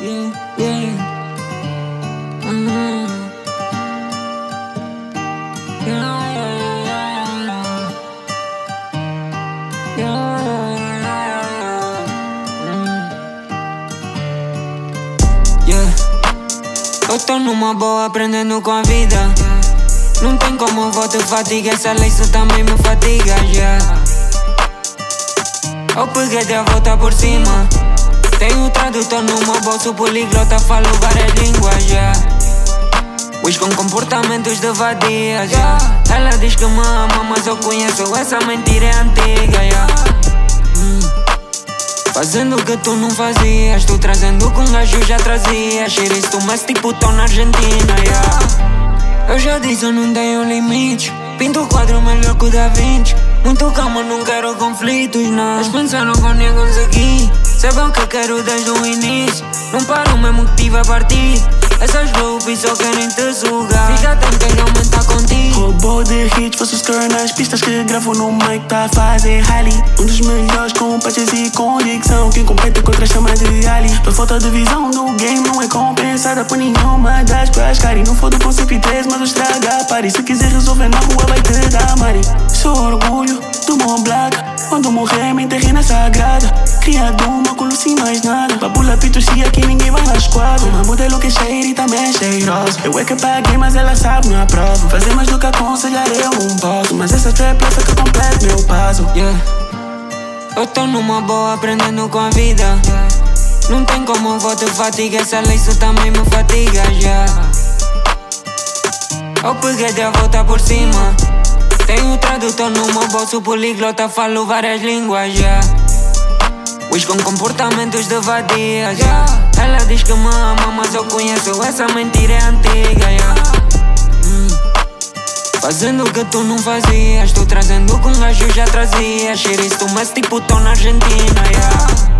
yeah, yeah. Mm. Yeah, yeah, yeah. Aprendendo com a vida. Não tem como vou te fatiga, essa lei isso também me fatiga, yeah. Eu peguei a volta por cima. Tenho tradutor no meu bolso, poliglota, falo várias línguas, yeah. Wish com comportamentos de vadia, yeah. Ela diz que me ama, mas eu conheço essa mentira é antiga, yeah. Hum. Fazendo o que tu não fazias, tu trazendo que um gajo já trazia. Cheiristo, mas tipo tô na Argentina, yeah. Eu já disse, eu não tenho limite. Pinto o quadro melhor que o Da Vinci. Muito calma, não quero conflitos, não. Eles pensaram que eu nem consegui. Sabem o que eu quero desde o início. Não paro mesmo que tive a partir. Essas groupies só querem te sugar. Fica atento, ele aumenta contigo. Roubou de hits, faço skirt nas pistas que gravo no mic tá fazer rally. Um dos melhores com patches e convicção. Quem compete contra chama de Ali. Tua falta de visão do game não é compensada por nenhuma das tuas caras. Não foda com CP3, mas eu estraga a. Se quiser resolver na rua, vai te dar mari. Sou orgulho do Mont Black. Quando morrer, me enterrei na sagrada. Criado uma colo sem mais nada. Babula pito, se aqui ninguém vai na esquadra. Uma modelo que é cheira e também é cheirosa. Eu é que paguei, mas ela sabe, não aprova. Fazer mais do que aconselhar, eu não posso. Mas essa trap é que completa meu puzzle. Yeah. Eu tô numa boa aprendendo com a vida. Não tem como vou te fatiga, essa lei isso também me fatiga, yeah. Eu peguei de volta por cima. Tenho tradutor no meu bolso, poliglota, falo várias línguas, yeah. Wish com comportamentos de vadia, yeah. Ela diz que me ama, mas eu conheço essa mentira é antiga, yeah. Hum. Fazendo o que tu não fazias, tô trazendo um gajo já trazia. Cheiristo, mas tipo tô na Argentina, yeah.